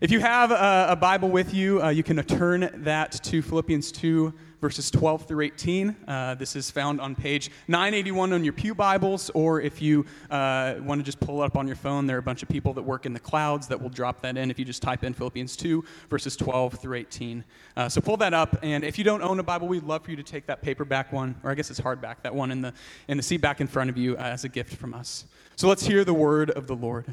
If you have a, a Bible with you, uh, you can turn that to Philippians 2, verses 12 through 18. Uh, this is found on page 981 on your Pew Bibles, or if you uh, want to just pull it up on your phone, there are a bunch of people that work in the clouds that will drop that in if you just type in Philippians 2, verses 12 through 18. Uh, so pull that up, and if you don't own a Bible, we'd love for you to take that paperback one, or I guess it's hardback, that one in the, in the seat back in front of you uh, as a gift from us. So let's hear the word of the Lord.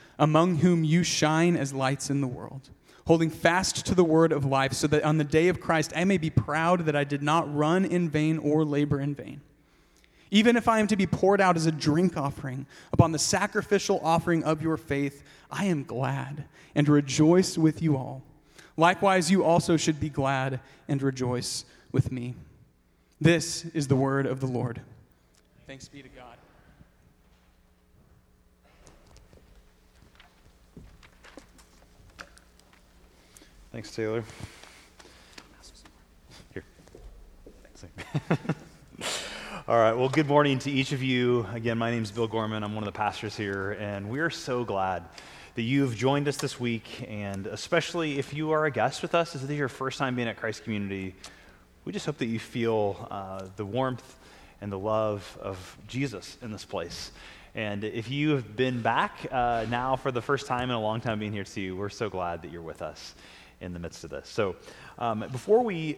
among whom you shine as lights in the world, holding fast to the word of life, so that on the day of Christ I may be proud that I did not run in vain or labor in vain. Even if I am to be poured out as a drink offering upon the sacrificial offering of your faith, I am glad and rejoice with you all. Likewise, you also should be glad and rejoice with me. This is the word of the Lord. Thanks be to God. Thanks, Taylor. Here. All right. Well, good morning to each of you. Again, my name is Bill Gorman. I'm one of the pastors here, and we are so glad that you've joined us this week. And especially if you are a guest with us, this is your first time being at Christ Community, we just hope that you feel uh, the warmth and the love of Jesus in this place. And if you have been back uh, now for the first time in a long time being here too, we're so glad that you're with us in the midst of this. So, um, before we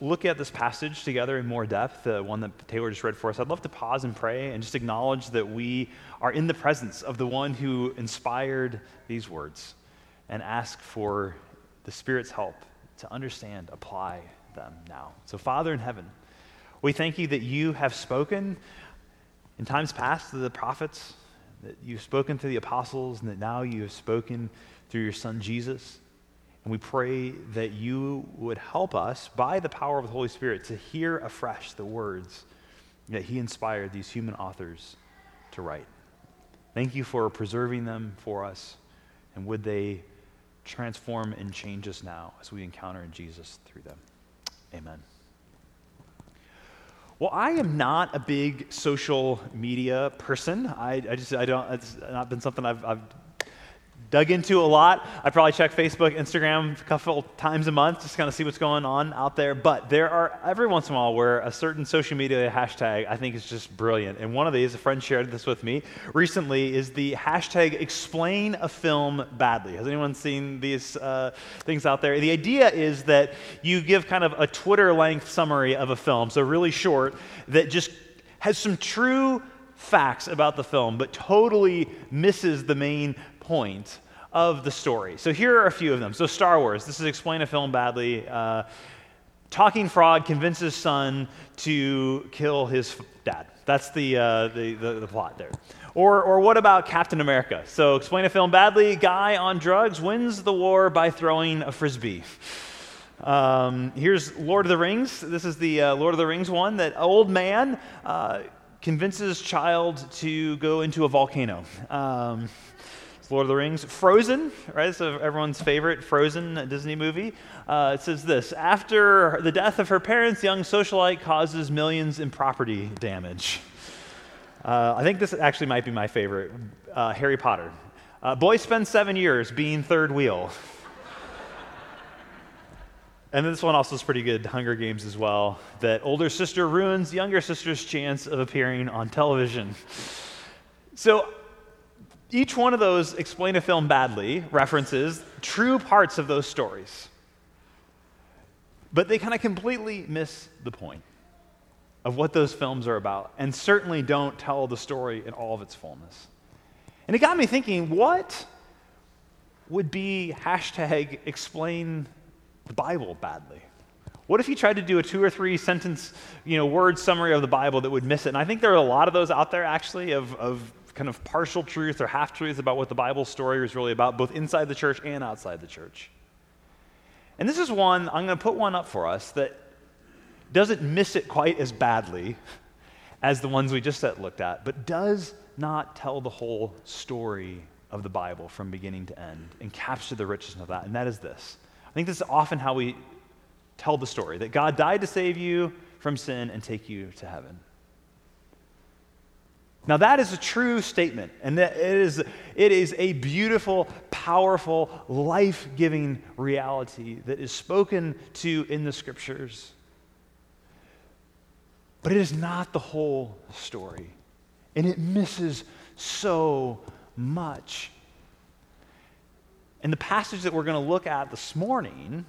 look at this passage together in more depth, the one that Taylor just read for us, I'd love to pause and pray and just acknowledge that we are in the presence of the one who inspired these words and ask for the Spirit's help to understand, apply them now. So, Father in heaven, we thank you that you have spoken in times past to the prophets, that you've spoken to the apostles, and that now you have spoken through your Son Jesus. And we pray that you would help us by the power of the Holy Spirit to hear afresh the words that He inspired these human authors to write. Thank you for preserving them for us. And would they transform and change us now as we encounter Jesus through them? Amen. Well, I am not a big social media person. I, I just, I don't, it's not been something I've, I've dug into a lot. I probably check Facebook, Instagram a couple times a month just kind of see what's going on out there. But there are every once in a while where a certain social media hashtag I think is just brilliant. And one of these, a friend shared this with me recently, is the hashtag explain a film badly. Has anyone seen these uh, things out there? The idea is that you give kind of a Twitter length summary of a film, so really short, that just has some true facts about the film, but totally misses the main point of the story. So here are a few of them. So, Star Wars, this is Explain a Film Badly. Uh, talking frog convinces son to kill his dad. That's the, uh, the, the, the, plot there. Or, or what about Captain America? So, explain a film badly. Guy on drugs wins the war by throwing a frisbee. Um, here's Lord of the Rings. This is the uh, Lord of the Rings one that old man uh, convinces child to go into a volcano. Um, Lord of the Rings. Frozen, right? So everyone's favorite Frozen Disney movie. Uh, it says this After the death of her parents, young socialite causes millions in property damage. Uh, I think this actually might be my favorite uh, Harry Potter. Uh, boy spends seven years being third wheel. And this one also is pretty good Hunger Games as well. That older sister ruins younger sister's chance of appearing on television. So each one of those explain a film badly references true parts of those stories. But they kind of completely miss the point of what those films are about and certainly don't tell the story in all of its fullness. And it got me thinking what would be hashtag explain the Bible badly? What if you tried to do a two or three sentence, you know, word summary of the Bible that would miss it? And I think there are a lot of those out there actually of, of kind of partial truth or half truths about what the Bible story is really about, both inside the church and outside the church. And this is one, I'm going to put one up for us that doesn't miss it quite as badly as the ones we just looked at, but does not tell the whole story of the Bible from beginning to end and capture the richness of that. And that is this. I think this is often how we tell the story that God died to save you from sin and take you to heaven. Now, that is a true statement, and that it is, it is a beautiful, powerful, life giving reality that is spoken to in the scriptures. But it is not the whole story, and it misses so much. In the passage that we're going to look at this morning,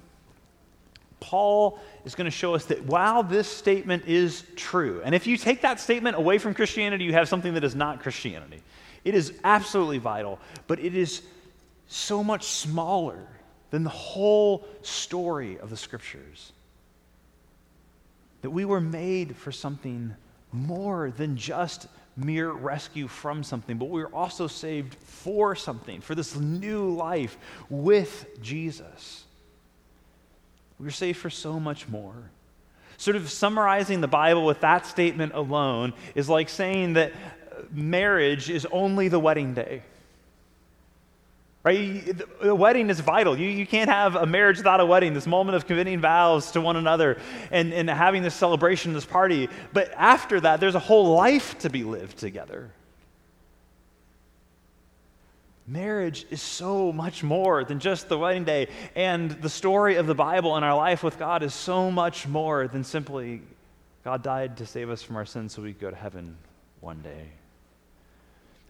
Paul is going to show us that while this statement is true, and if you take that statement away from Christianity, you have something that is not Christianity. It is absolutely vital, but it is so much smaller than the whole story of the scriptures. That we were made for something more than just mere rescue from something, but we are also saved for something, for this new life with Jesus. We are saved for so much more. Sort of summarizing the Bible with that statement alone is like saying that marriage is only the wedding day. Right? The wedding is vital. You, you can't have a marriage without a wedding, this moment of committing vows to one another and, and having this celebration, this party. But after that, there's a whole life to be lived together. Marriage is so much more than just the wedding day. And the story of the Bible and our life with God is so much more than simply God died to save us from our sins so we could go to heaven one day.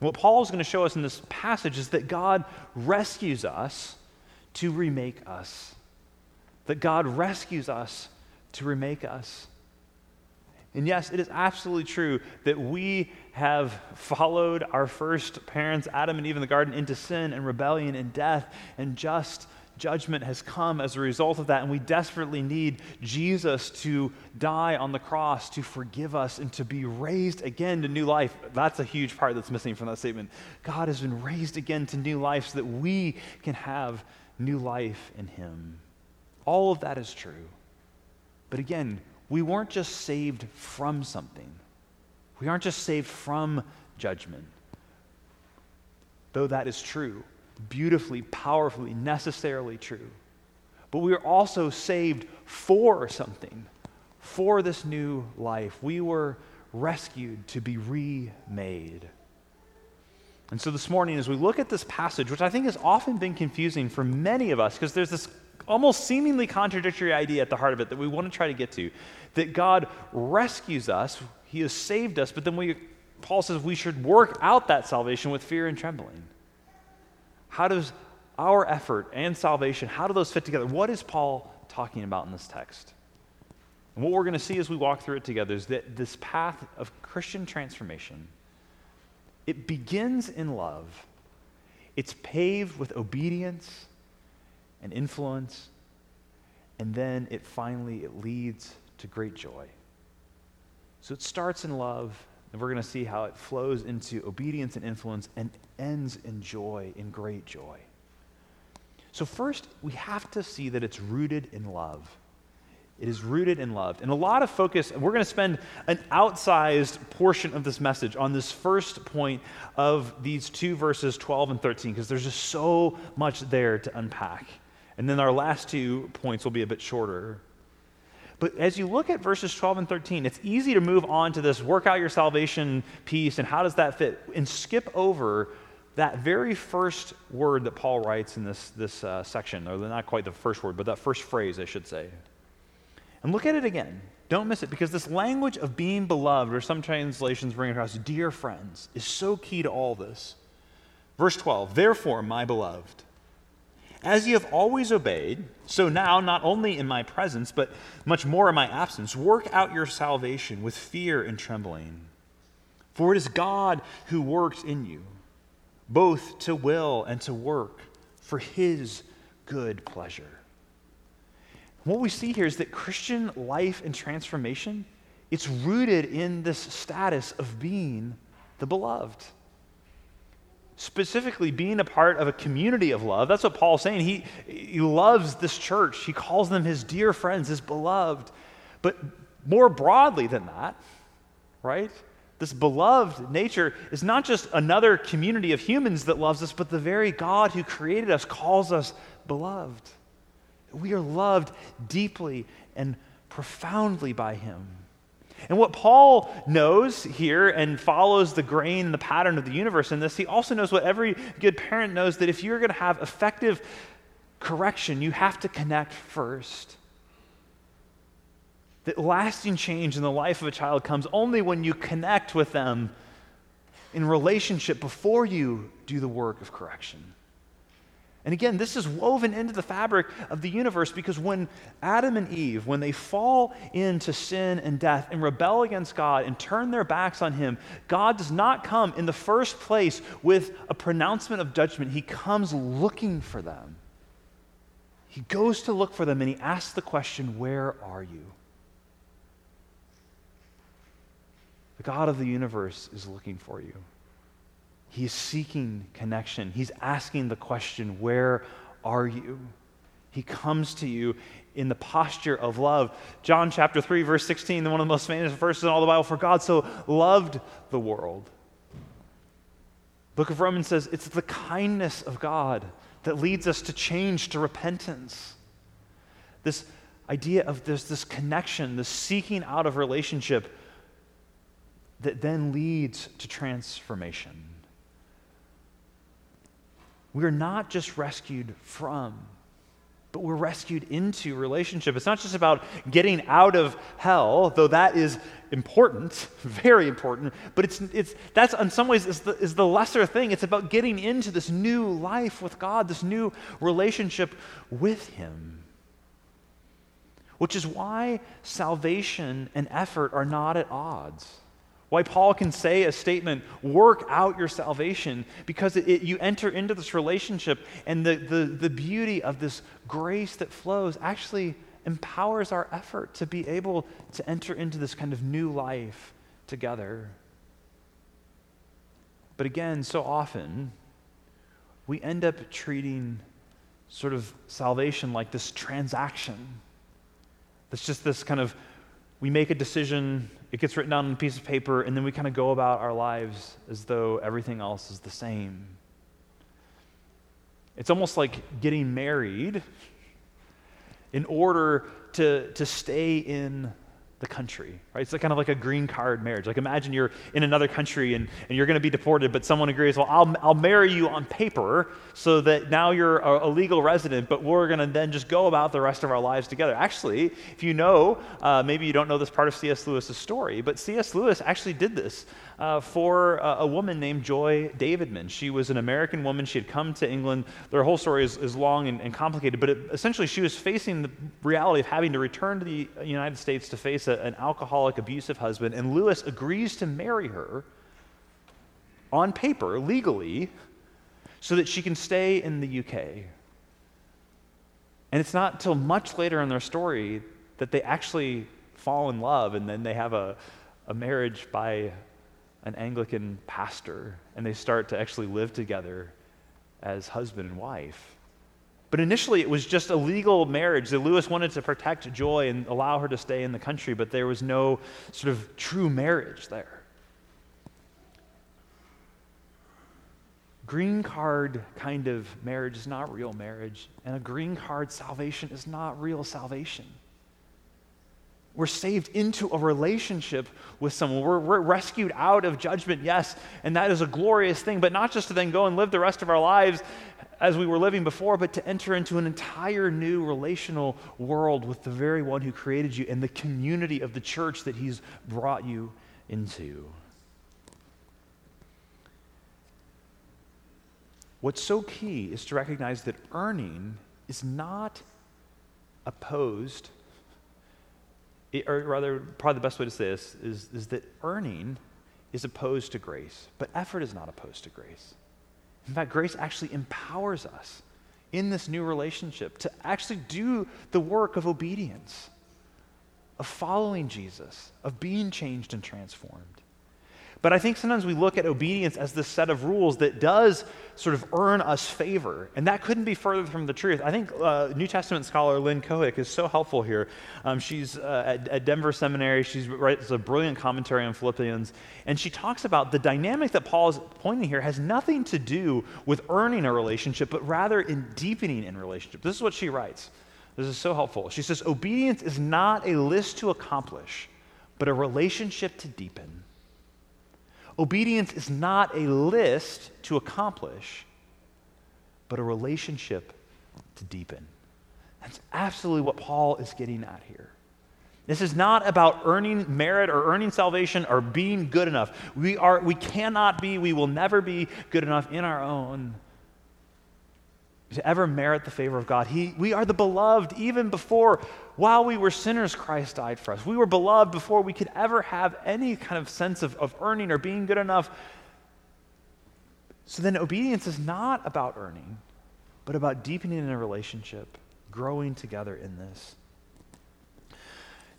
What Paul is going to show us in this passage is that God rescues us to remake us. That God rescues us to remake us. And yes, it is absolutely true that we have followed our first parents, Adam and Eve in the garden, into sin and rebellion and death, and just judgment has come as a result of that. And we desperately need Jesus to die on the cross to forgive us and to be raised again to new life. That's a huge part that's missing from that statement. God has been raised again to new life so that we can have new life in Him. All of that is true. But again, we weren't just saved from something, we aren't just saved from judgment. Though that is true, beautifully, powerfully, necessarily true. But we are also saved for something, for this new life. We were rescued to be remade. And so this morning, as we look at this passage, which I think has often been confusing for many of us, because there's this almost seemingly contradictory idea at the heart of it that we want to try to get to that God rescues us, He has saved us, but then we, Paul says we should work out that salvation with fear and trembling. How does our effort and salvation, how do those fit together? What is Paul talking about in this text? And what we're going to see as we walk through it together is that this path of Christian transformation, it begins in love. It's paved with obedience and influence, and then it finally it leads to great joy. So it starts in love, and we're going to see how it flows into obedience and influence and ends in joy, in great joy. So, first, we have to see that it's rooted in love. It is rooted in love. And a lot of focus, we're going to spend an outsized portion of this message on this first point of these two verses, 12 and 13, because there's just so much there to unpack. And then our last two points will be a bit shorter. But as you look at verses 12 and 13, it's easy to move on to this work out your salvation piece and how does that fit, and skip over that very first word that Paul writes in this, this uh, section, or not quite the first word, but that first phrase, I should say. And look at it again. Don't miss it, because this language of being beloved, or some translations bring across, dear friends, is so key to all this. Verse 12, therefore, my beloved, as you have always obeyed, so now, not only in my presence, but much more in my absence, work out your salvation with fear and trembling. For it is God who works in you, both to will and to work for his good pleasure. What we see here is that Christian life and transformation, it's rooted in this status of being the beloved. Specifically being a part of a community of love. That's what Paul's saying. He, he loves this church, he calls them his dear friends, his beloved. But more broadly than that, right? This beloved nature is not just another community of humans that loves us, but the very God who created us calls us beloved. We are loved deeply and profoundly by him. And what Paul knows here and follows the grain, the pattern of the universe in this, he also knows what every good parent knows that if you're going to have effective correction, you have to connect first. That lasting change in the life of a child comes only when you connect with them in relationship before you do the work of correction. And again, this is woven into the fabric of the universe because when Adam and Eve, when they fall into sin and death and rebel against God and turn their backs on Him, God does not come in the first place with a pronouncement of judgment. He comes looking for them. He goes to look for them and He asks the question, Where are you? The God of the universe is looking for you. He's seeking connection. He's asking the question, Where are you? He comes to you in the posture of love. John chapter 3, verse 16, one of the most famous verses in all the Bible for God so loved the world. Book of Romans says it's the kindness of God that leads us to change, to repentance. This idea of this, this connection, this seeking out of relationship that then leads to transformation. We are not just rescued from, but we're rescued into relationship. It's not just about getting out of hell, though that is important, very important, but it's, it's, that's in some ways is the, is the lesser thing. It's about getting into this new life with God, this new relationship with Him. Which is why salvation and effort are not at odds. Why Paul can say a statement, work out your salvation, because it, it, you enter into this relationship, and the, the, the beauty of this grace that flows actually empowers our effort to be able to enter into this kind of new life together. But again, so often, we end up treating sort of salvation like this transaction. That's just this kind of, we make a decision it gets written down on a piece of paper, and then we kind of go about our lives as though everything else is the same. It's almost like getting married in order to, to stay in the country, right? It's like kind of like a green card marriage. Like imagine you're in another country and, and you're going to be deported, but someone agrees, well, I'll, I'll marry you on paper so that now you're a, a legal resident, but we're going to then just go about the rest of our lives together. Actually, if you know, uh, maybe you don't know this part of C.S. Lewis's story, but C.S. Lewis actually did this uh, for a, a, woman named Joy Davidman. She was an American woman. She had come to England. Their whole story is, is long and, and complicated, but it, essentially she was facing the reality of having to return to the United States to face a, an alcoholic, abusive husband, and Lewis agrees to marry her on paper, legally, so that she can stay in the UK. And it's not until much later in their story that they actually fall in love and then they have a, a marriage by an Anglican pastor and they start to actually live together as husband and wife. But initially, it was just a legal marriage Lewis wanted to protect Joy and allow her to stay in the country, but there was no sort of true marriage there. Green card kind of marriage is not real marriage, and a green card salvation is not real salvation. We're saved into a relationship with someone. We're, we're, rescued out of judgment, yes, and that is a glorious thing, but not just to then go and live the rest of our lives as we were living before, but to enter into an entire new relational world with the very one who created you and the community of the church that he's brought you into. What's so key is to recognize that earning is not opposed or rather, probably the best way to say this is, is that earning is opposed to grace, but effort is not opposed to grace. In fact, grace actually empowers us in this new relationship to actually do the work of obedience, of following Jesus, of being changed and transformed. But I think sometimes we look at obedience as this set of rules that does sort of earn us favor. And that couldn't be further from the truth. I think uh, New Testament scholar Lynn Cohick is so helpful here. Um, she's uh, at, at, Denver Seminary. She writes a brilliant commentary on Philippians. And she talks about the dynamic that Paul is pointing here has nothing to do with earning a relationship, but rather in deepening in relationship. This is what she writes. This is so helpful. She says, Obedience is not a list to accomplish, but a relationship to deepen. Obedience is not a list to accomplish, but a relationship to deepen. That's absolutely what Paul is getting at here. This is not about earning merit or earning salvation or being good enough. We, are, we cannot be, we will never be good enough in our own to ever merit the favor of God. He, we are the beloved even before, while we were sinners, Christ died for us. We were beloved before we could ever have any kind of sense of, of earning or being good enough. So then, obedience is not about earning, but about deepening in a relationship, growing together in this.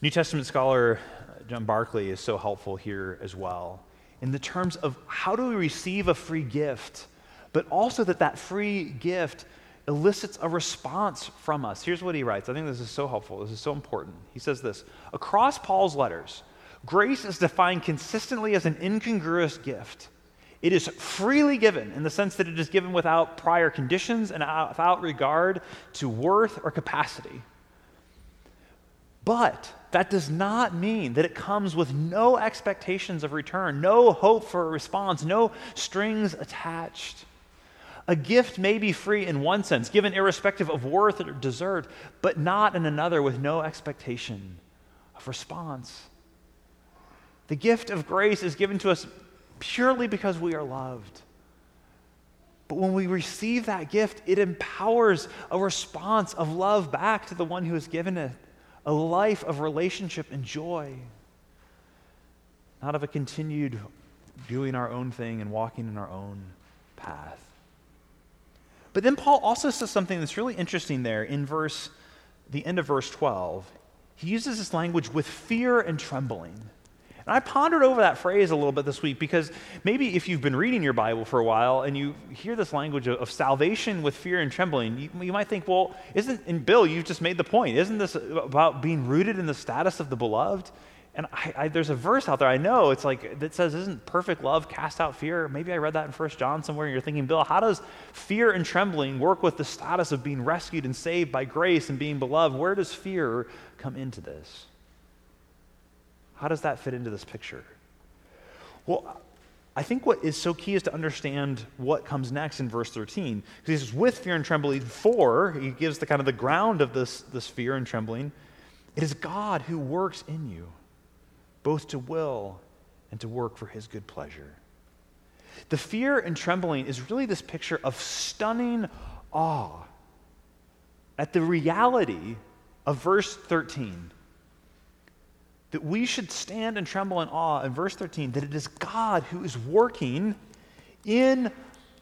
New Testament scholar uh, John Barclay is so helpful here as well in the terms of how do we receive a free gift, but also that that free gift elicits a response from us. Here's what he writes. I think this is so helpful. This is so important. He says this Across Paul's letters, grace is defined consistently as an incongruous gift. It is freely given in the sense that it is given without prior conditions and without regard to worth or capacity. But that does not mean that it comes with no expectations of return, no hope for a response, no strings attached. A gift may be free in one sense, given irrespective of worth or deserved, but not in another with no expectation of response. The gift of grace is given to us purely because we are loved. But when we receive that gift, it empowers a response of love back to the one who has given it, a life of relationship and joy, not of a continued doing our own thing and walking in our own path. But then Paul also says something that's really interesting there in verse, the end of verse 12. He uses this language with fear and trembling. And I pondered over that phrase a little bit this week because maybe if you've been reading your Bible for a while and you hear this language of, of salvation with fear and trembling, you, you, might think, well, isn't, and Bill, you've just made the point, isn't this about being rooted in the status of the beloved? And I, I, there's a verse out there I know it's like that says, "Isn't perfect love cast out fear?" Maybe I read that in First John somewhere. And you're thinking, Bill, how does fear and trembling work with the status of being rescued and saved by grace and being beloved? Where does fear come into this? How does that fit into this picture? Well, I think what is so key is to understand what comes next in verse 13. Because he says, with fear and trembling, for, he gives the kind of the ground of this, this fear and trembling. It is God who works in you both to will and to work for his good pleasure. The fear and trembling is really this picture of stunning awe at the reality of verse 13. That we should stand and tremble in awe in verse 13, that it is God who is working in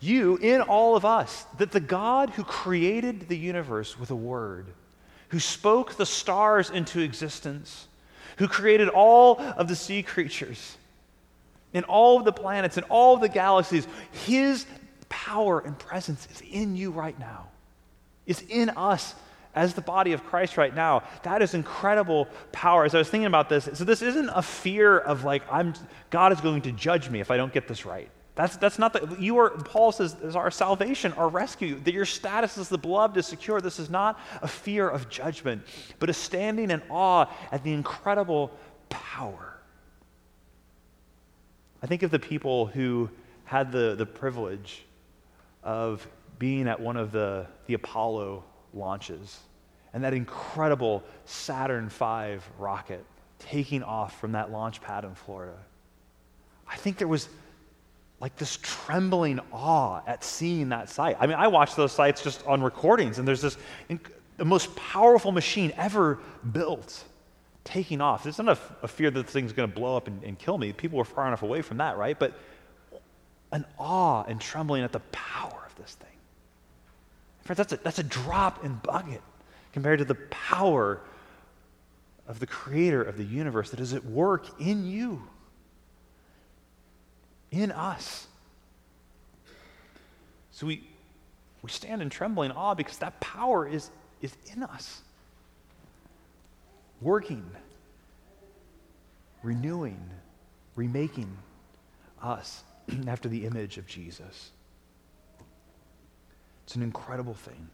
you, in all of us. That the God who created the universe with a word, who spoke the stars into existence, who created all of the sea creatures and all of the planets and all of the galaxies, his power and presence is in you right now. It's in us as the body of Christ right now. That is incredible power. As I was thinking about this, so this isn't a fear of like I'm God is going to judge me if I don't get this right. That's, that's not the, you are, Paul says, is our salvation, our rescue, that your status as the beloved is secure. This is not a fear of judgment, but a standing in awe at the incredible power. I think of the people who had the, the privilege of being at one of the, the Apollo launches and that incredible Saturn V rocket taking off from that launch pad in Florida. I think there was like this trembling awe at seeing that sight. I mean, I watch those sites just on recordings, and there's this the most powerful machine ever built taking off. It's not a, a fear that the thing's going to blow up and, and kill me. People were far enough away from that, right? But an awe and trembling at the power of this thing. Friends, that's a, that's a drop in bucket compared to the power of the creator of the universe that is at work in you. In us. So we, we stand in trembling awe because that power is, is in us, working, renewing, remaking us after the image of Jesus. It's an incredible thing.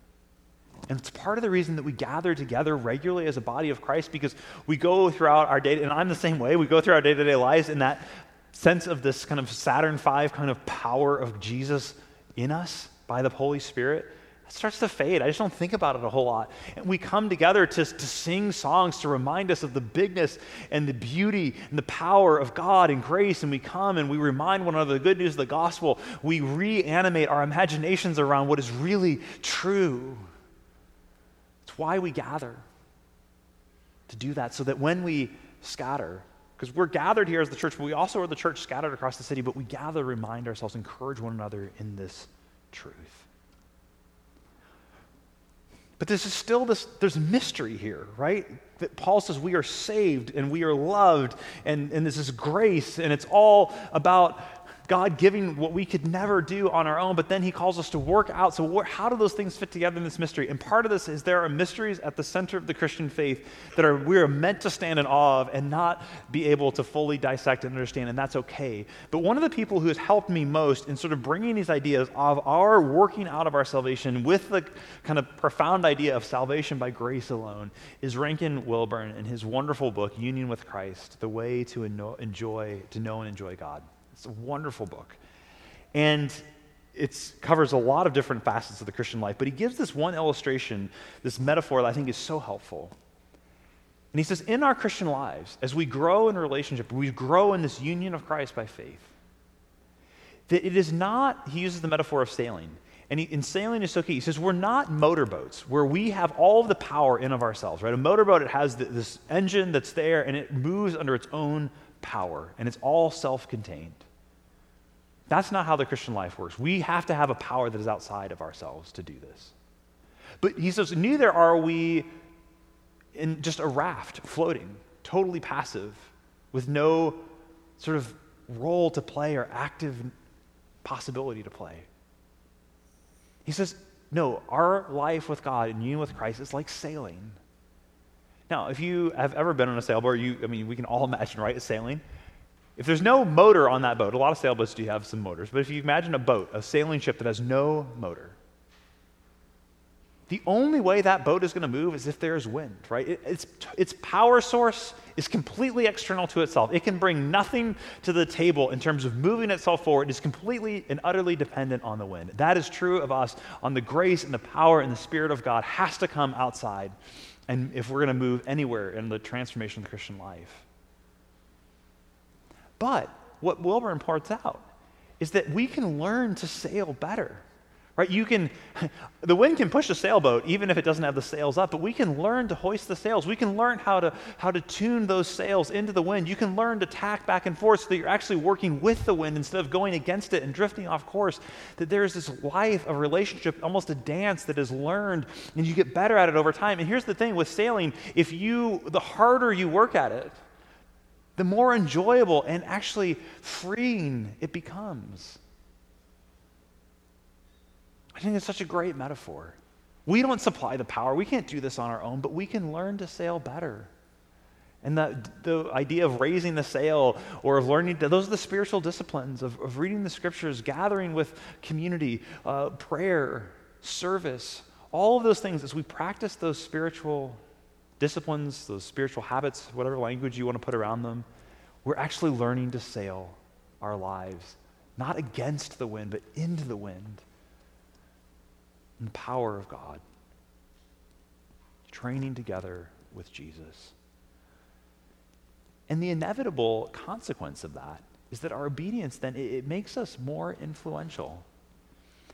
And it's part of the reason that we gather together regularly as a body of Christ because we go throughout our day, and I'm the same way, we go through our day to day lives in that sense of this kind of Saturn V kind of power of Jesus in us by the Holy Spirit, it starts to fade. I just don't think about it a whole lot. And we come together to, to sing songs to remind us of the bigness and the beauty and the power of God and grace. And we come and we remind one another the good news of the gospel. We reanimate our imaginations around what is really true. It's why we gather to do that, so that when we scatter, because we're gathered here as the church, but we also are the church scattered across the city, but we gather, remind ourselves, encourage one another in this truth. But this is still this, there's mystery here, right? That Paul says we are saved and we are loved and, and this is grace and it's all about God giving what we could never do on our own, but then He calls us to work out. So, what, how do those things fit together in this mystery? And part of this is there are mysteries at the center of the Christian faith that are we are meant to stand in awe of and not be able to fully dissect and understand, and that's okay. But one of the people who has helped me most in sort of bringing these ideas of our working out of our salvation with the kind of profound idea of salvation by grace alone is Rankin Wilbourne in his wonderful book, Union with Christ The Way to Enjoy, to Know and Enjoy God. It's a wonderful book. And it covers a lot of different facets of the Christian life, but he gives this one illustration, this metaphor that I think is so helpful. And he says, in our Christian lives, as we grow in relationship, we grow in this union of Christ by faith, that it is not, he uses the metaphor of sailing. And he, in sailing is so key. He says, we're not motorboats where we have all of the power in of ourselves, right? A motorboat, it has this engine that's there and it moves under its own power and it's all self contained. That's not how the Christian life works. We have to have a power that is outside of ourselves to do this. But he says, neither are we in just a raft floating, totally passive, with no sort of role to play or active possibility to play. He says, no, our life with God and union with Christ is like sailing. Now, if you have ever been on a sailboat, you, I mean, we can all imagine, right, sailing. If there's no motor on that boat, a lot of sailboats do have some motors, but if you imagine a boat, a sailing ship that has no motor, the only way that boat is going to move is if there's wind, right? It, its, its power source is completely external to itself. It can bring nothing to the table in terms of moving itself forward. It is completely and utterly dependent on the wind. That is true of us on the grace and the power and the Spirit of God has to come outside. And if we're going to move anywhere in the transformation of the Christian life, but what Wilbourne points out is that we can learn to sail better. Right? You can the wind can push a sailboat even if it doesn't have the sails up, but we can learn to hoist the sails. We can learn how to how to tune those sails into the wind. You can learn to tack back and forth so that you're actually working with the wind instead of going against it and drifting off course. That there's this life, of relationship, almost a dance that is learned and you get better at it over time. And here's the thing with sailing, if you the harder you work at it, the more enjoyable and actually freeing it becomes. I think it's such a great metaphor. We don't supply the power. We can't do this on our own, but we can learn to sail better. And the, the idea of raising the sail or of learning, to, those are the spiritual disciplines of, of reading the scriptures, gathering with community, uh, prayer, service, all of those things as we practice those spiritual disciplines, those spiritual habits, whatever language you want to put around them, we're actually learning to sail our lives, not against the wind, but into the wind. In the power of God. Training together with Jesus. And the inevitable consequence of that is that our obedience then it, it makes us more influential.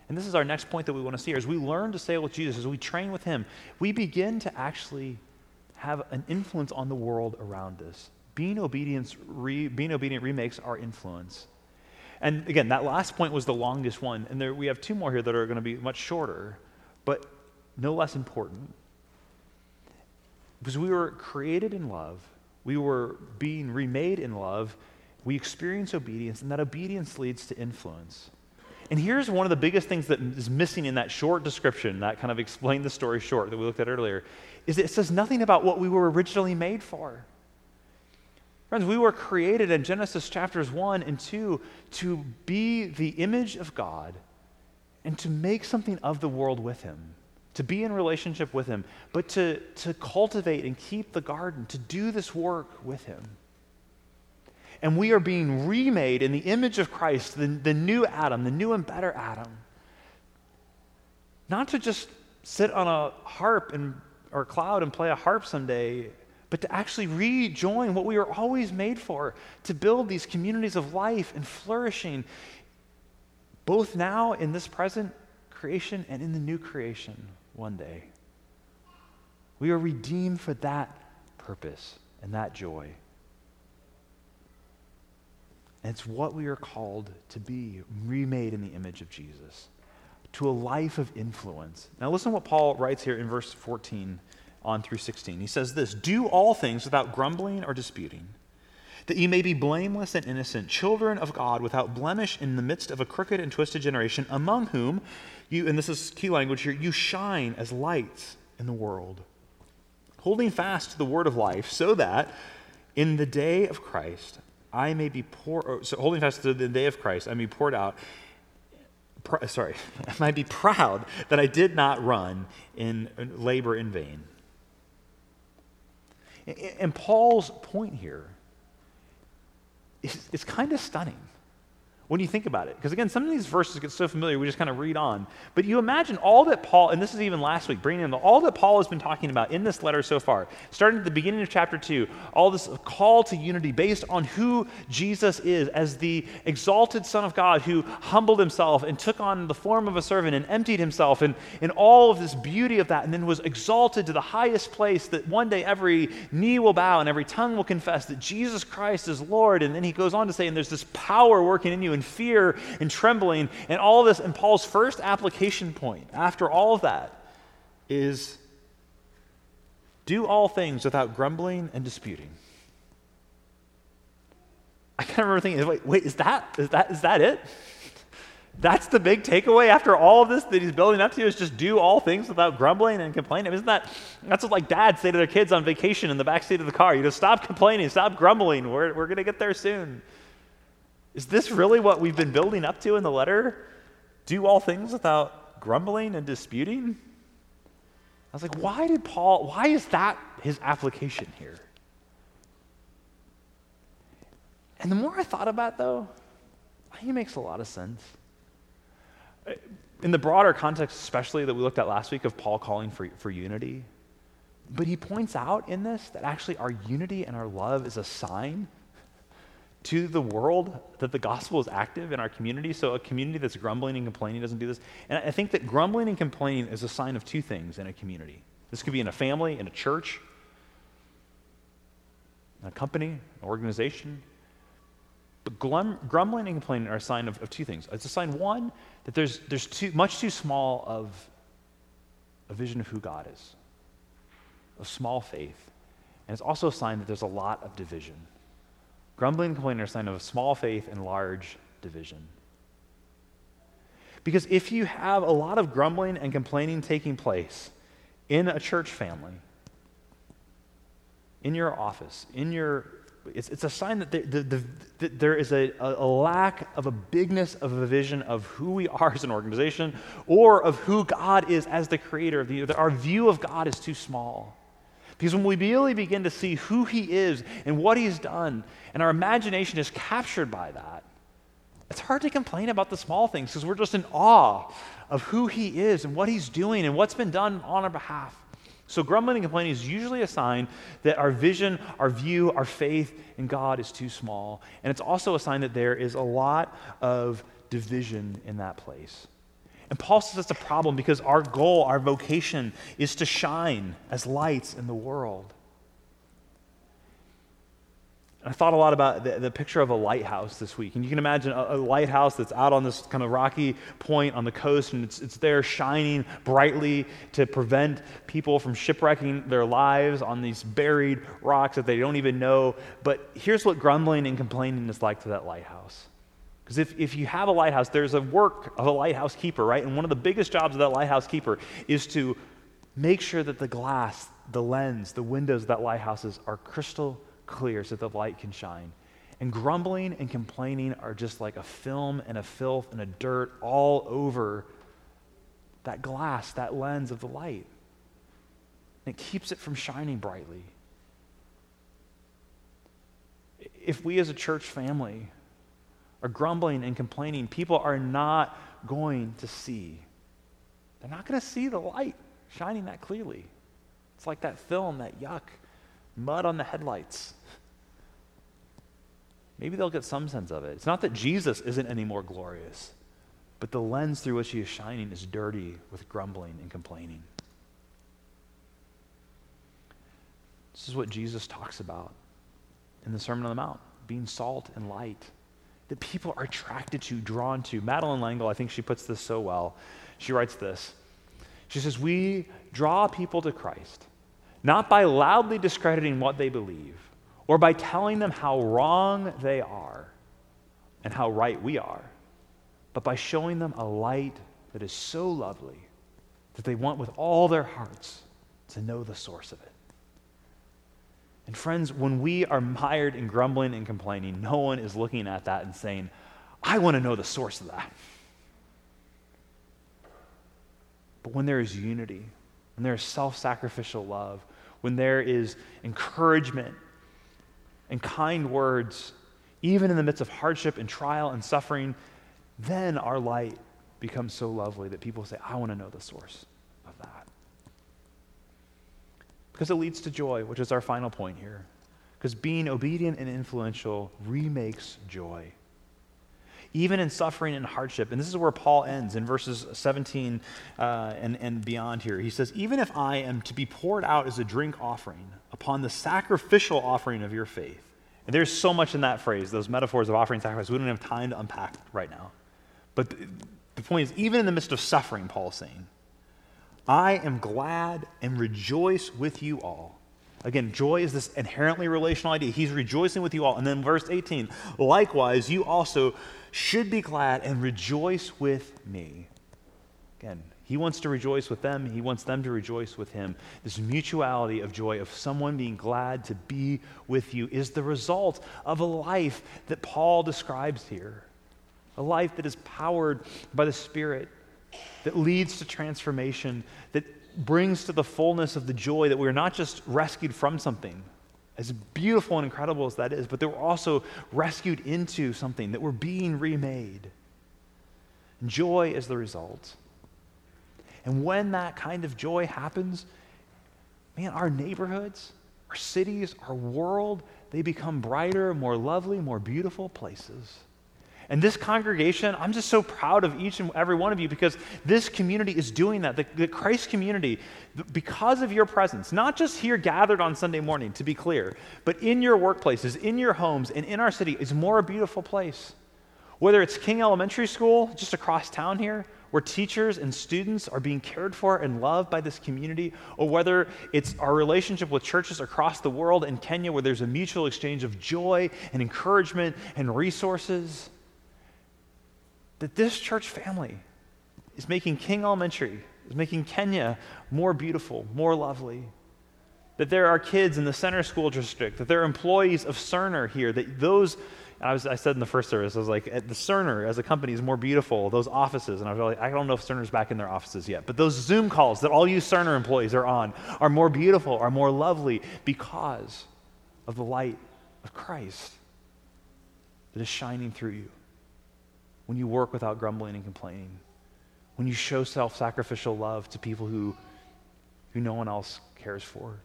And this is our next point that we want to see here. As we learn to sail with Jesus, as we train with him, we begin to actually have an influence on the world around us. Being, obedience re, being obedient remakes our influence. And again, that last point was the longest one. And there, we have two more here that are going to be much shorter, but no less important. Because we were created in love, we were being remade in love, we experience obedience, and that obedience leads to influence. And here's one of the biggest things that is missing in that short description, that kind of explained the story short that we looked at earlier, is it says nothing about what we were originally made for. Friends, we were created in Genesis chapters 1 and 2 to be the image of God and to make something of the world with Him, to be in relationship with Him, but to, to cultivate and keep the garden, to do this work with Him. And we are being remade in the image of Christ, the, the new Adam, the new and better Adam. Not to just sit on a harp and, or cloud and play a harp someday but to actually rejoin what we were always made for to build these communities of life and flourishing, both now in this present creation and in the new creation one day. We are redeemed for that purpose and that joy. It's what we are called to be, remade in the image of Jesus, to a life of influence. Now, listen to what Paul writes here in verse 14 on through 16. He says this Do all things without grumbling or disputing, that ye may be blameless and innocent, children of God, without blemish in the midst of a crooked and twisted generation, among whom you, and this is key language here, you shine as lights in the world, holding fast to the word of life, so that in the day of Christ I may be poured, oh, so holding fast to the day of Christ, I may be poured out Pr- sorry, I might be proud that I did not run in labor in vain. And Paul's point here is, is kind of stunning when you think about it. Because again, some of these verses get so familiar, we just kind of read on. But you imagine all that Paul, and this is even last week, bringing in all that Paul has been talking about in this letter so far, starting at the beginning of chapter 2, all this call to unity based on who Jesus is as the exalted Son of God who humbled himself and took on the form of a servant and emptied himself, and, and all of this beauty of that, and then was exalted to the highest place that one day every knee will bow and every tongue will confess that Jesus Christ is Lord. And then he goes on to say, and there's this power working in you and fear and trembling and all this. And Paul's first application point after all of that is do all things without grumbling and disputing. I kind of remember thinking, wait, wait, is that, is that, is that it? That's the big takeaway after all of this that he's building up to is just do all things without grumbling and complaining. Isn't that that's what like dads say to their kids on vacation in the back seat of the car? You just stop complaining, stop grumbling. We're, we're gonna get there soon. Is this really what we've been building up to in the letter? Do all things without grumbling and disputing? I was like, why did Paul, why is that his application here? And the more I thought about it, though, I think it makes a lot of sense. In the broader context, especially that we looked at last week of Paul calling for, for unity, but he points out in this that actually our unity and our love is a sign to the world that the gospel is active in our community. So, a community that's grumbling and complaining doesn't do this. And I think that grumbling and complaining is a sign of two things in a community. This could be in a family, in a church, in a company, an organization. But glum, grumbling and complaining are a sign of, of, two things. It's a sign, one, that there's, there's too, much too small of a vision of who God is, a small faith. And it's also a sign that there's a lot of division. Grumbling and complaining are a sign of small faith and large division. Because if you have a lot of grumbling and complaining taking place in a church family, in your office, in your it's, it's a sign that, the, the, the, there is a, a, lack of a bigness of a vision of who we are as an organization or of who God is as the creator of the Our view of God is too small. Because when we really begin to see who He is and what He's done, and our imagination is captured by that, it's hard to complain about the small things because we're just in awe of who He is and what He's doing and what's been done on our behalf. So, grumbling and complaining is usually a sign that our vision, our view, our faith in God is too small. And it's also a sign that there is a lot of division in that place. And Paul says that's a problem because our goal, our vocation, is to shine as lights in the world. I thought a lot about the, the, picture of a lighthouse this week. And you can imagine a, a, lighthouse that's out on this kind of rocky point on the coast, and it's, it's there shining brightly to prevent people from shipwrecking their lives on these buried rocks that they don't even know. But here's what grumbling and complaining is like to that lighthouse. Because if, if you have a lighthouse, there's a work of a lighthouse keeper, right? And one of the biggest jobs of that lighthouse keeper is to make sure that the glass, the lens, the windows of that lighthouses are crystal clear so that the light can shine. And grumbling and complaining are just like a film and a filth and a dirt all over that glass, that lens of the light. And it keeps it from shining brightly. If we as a church family are grumbling and complaining, people are not going to see. They're not going to see the light shining that clearly. It's like that film, that yuck mud on the headlights. Maybe they'll get some sense of it. It's not that Jesus isn't any more glorious, but the lens through which he is shining is dirty with grumbling and complaining. This is what Jesus talks about in the Sermon on the Mount being salt and light that people are attracted to, drawn to. Madeleine L'Engle, I think she puts this so well. She writes this She says, We draw people to Christ not by loudly discrediting what they believe or by telling them how wrong they are and how right we are, but by showing them a light that is so lovely that they want with all their hearts to know the source of it. And friends, when we are mired in grumbling and complaining, no one is looking at that and saying, I want to know the source of that. But when there is unity, when there is self sacrificial love, when there is encouragement and kind words, even in the midst of hardship and trial and suffering, then our light becomes so lovely that people say, I want to know the source of that. Because it leads to joy, which is our final point here. Because being obedient and influential remakes joy even in suffering and hardship. And this is where Paul ends in verses 17 uh, and, and beyond here. He says, Even if I am to be poured out as a drink offering upon the sacrificial offering of your faith. And there's so much in that phrase, those metaphors of offering sacrifice, we don't have time to unpack right now. But the, the point is, even in the midst of suffering, Paul's saying, I am glad and rejoice with you all. Again, joy is this inherently relational idea. He's rejoicing with you all. And then verse 18, likewise, you also should be glad and rejoice with me. Again, he wants to rejoice with them, he wants them to rejoice with him. This mutuality of joy, of someone being glad to be with you, is the result of a life that Paul describes here. A life that is powered by the Spirit, that leads to transformation, that brings to the fullness of the joy that we're not just rescued from something, as beautiful and incredible as that is, but we're also rescued into something, that we're being remade. And joy is the result. And when that kind of joy happens, man, our neighborhoods, our cities, our world, they become brighter, more lovely, more beautiful places. And this congregation, I'm just so proud of each and every one of you because this community is doing that. The, the, Christ community, because of your presence, not just here gathered on Sunday morning, to be clear, but in your workplaces, in your homes, and in our city, is more a beautiful place. Whether it's King Elementary School, just across town here, where teachers and students are being cared for and loved by this community, or whether it's our relationship with churches across the world in Kenya, where there's a mutual exchange of joy and encouragement and resources that this church family is making King Elementary, is making Kenya more beautiful, more lovely. That there are kids in the center school district, that there are employees of Cerner here, that those, I, was, I said in the first service, I was like, the Cerner as a company is more beautiful, those offices, and I was like, I don't know if Cerner's back in their offices yet, but those Zoom calls that all you Cerner employees are on are more beautiful, are more lovely because of the light of Christ that is shining through you when you work without grumbling and complaining, when you show self sacrificial love to people who, who no one else cares for,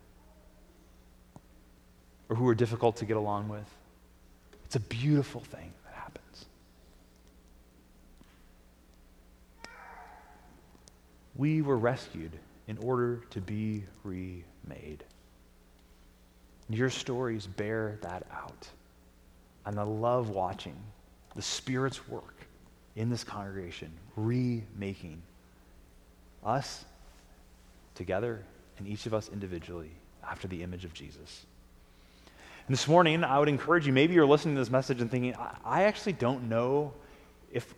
or who are difficult to get along with. It's a beautiful thing that happens. We were rescued in order to be remade. Your stories bear that out. And I love watching the Spirit's work in this congregation, remaking us together and each of us individually after the image of Jesus. And this morning, I would encourage you, maybe you're listening to this message and thinking, I, actually don't know if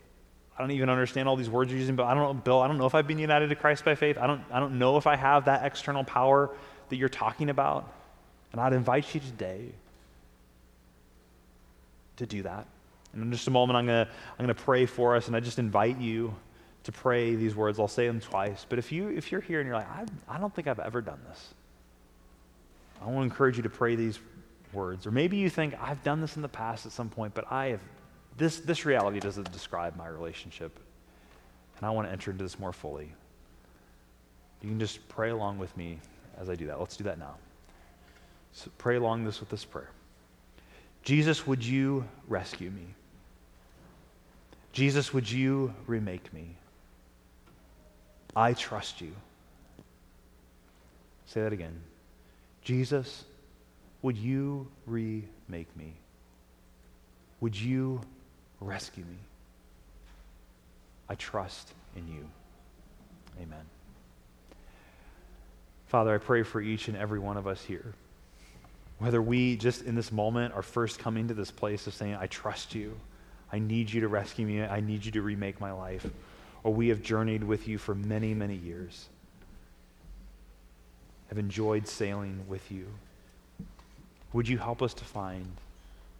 I don't even understand all these words you're using, but I don't know, Bill, I don't know if I've been united to Christ by faith. I don't, I don't know if I have that external power that you're talking about. And I'd invite you today to do that. And in just a moment, I'm going to I'm going to pray for us, and I just invite you to pray these words. I'll say them twice. But if, you, if you're here and you're like, I, I don't think I've ever done this, I want to encourage you to pray these words. Or maybe you think, I've done this in the past at some point, but I have, this, this reality doesn't describe my relationship. And I want to enter into this more fully. You can just pray along with me as I do that. Let's do that now. So pray along this with this prayer. Jesus, would you rescue me? Jesus, would you remake me? I trust you. Say that again. Jesus, would you remake me? Would you rescue me? I trust in you. Amen. Father, I pray for each and every one of us here. Whether we just in this moment are first coming to this place of saying, I trust you, I need you to rescue me, I need you to remake my life, or we have journeyed with you for many, many years, have enjoyed sailing with you. Would you help us to find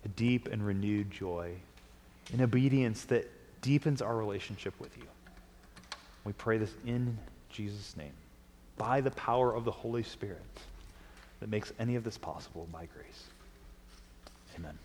a deep and renewed joy in obedience that deepens our relationship with you? We pray this in Jesus' name, by the power of the Holy Spirit that makes any of this possible by grace. Amen.